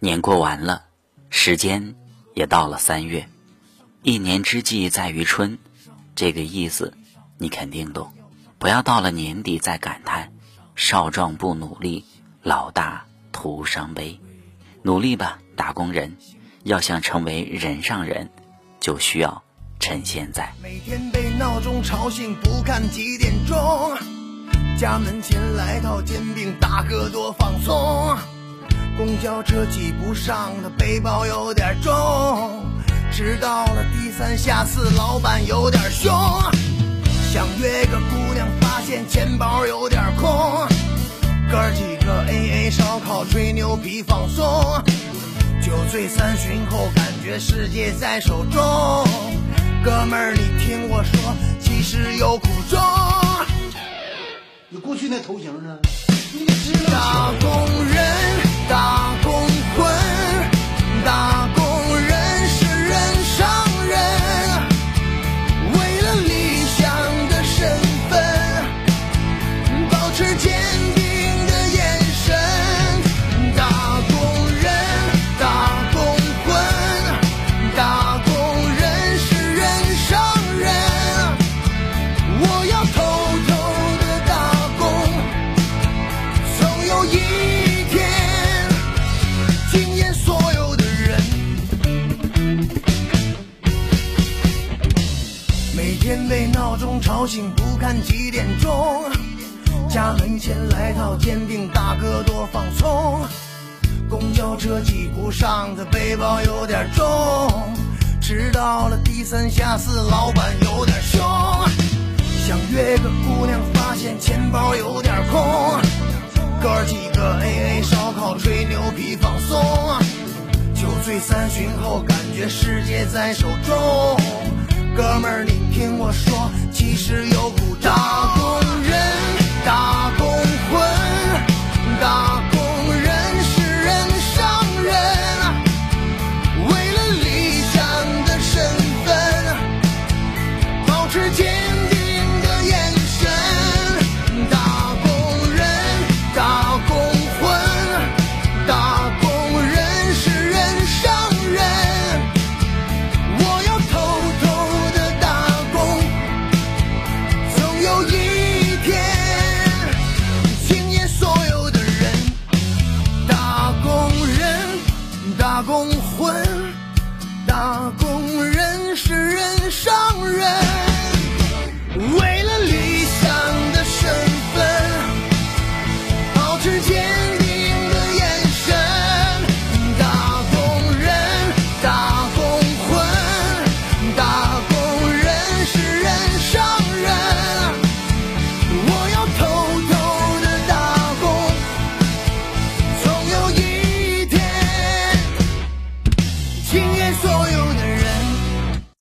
年过完了，时间也到了三月，一年之计在于春，这个意思你肯定懂。不要到了年底再感叹，少壮不努力，老大徒伤悲。努力吧，打工人！要想成为人上人，就需要趁现在。每天被闹钟吵醒，不看几点钟，家门前来套煎饼，大哥多放松。公交车挤不上，他背包有点重。迟到了低三下四，老板有点凶。想约个姑娘，发现钱包有点空。哥几个 AA 烧烤，吹牛皮放松。酒醉三巡后，感觉世界在手中。哥们儿，你听我说，其实有苦衷。你过去那头型呢？打工人。打工魂，打工人是人上人，为了理想的身份，保持坚定的眼神。打工人，打工魂，打工人是人上人，我要偷偷的打工，总有一钟吵醒，不看几点钟。家门前来套煎饼，大哥多放松。公交车挤不上，的背包有点重。迟到了低三下四，老板有点凶。想约个姑娘，发现钱包有点空。哥几个 AA 烧烤，吹牛皮放松。酒醉三巡后，感觉世界在手中。打工人是人上人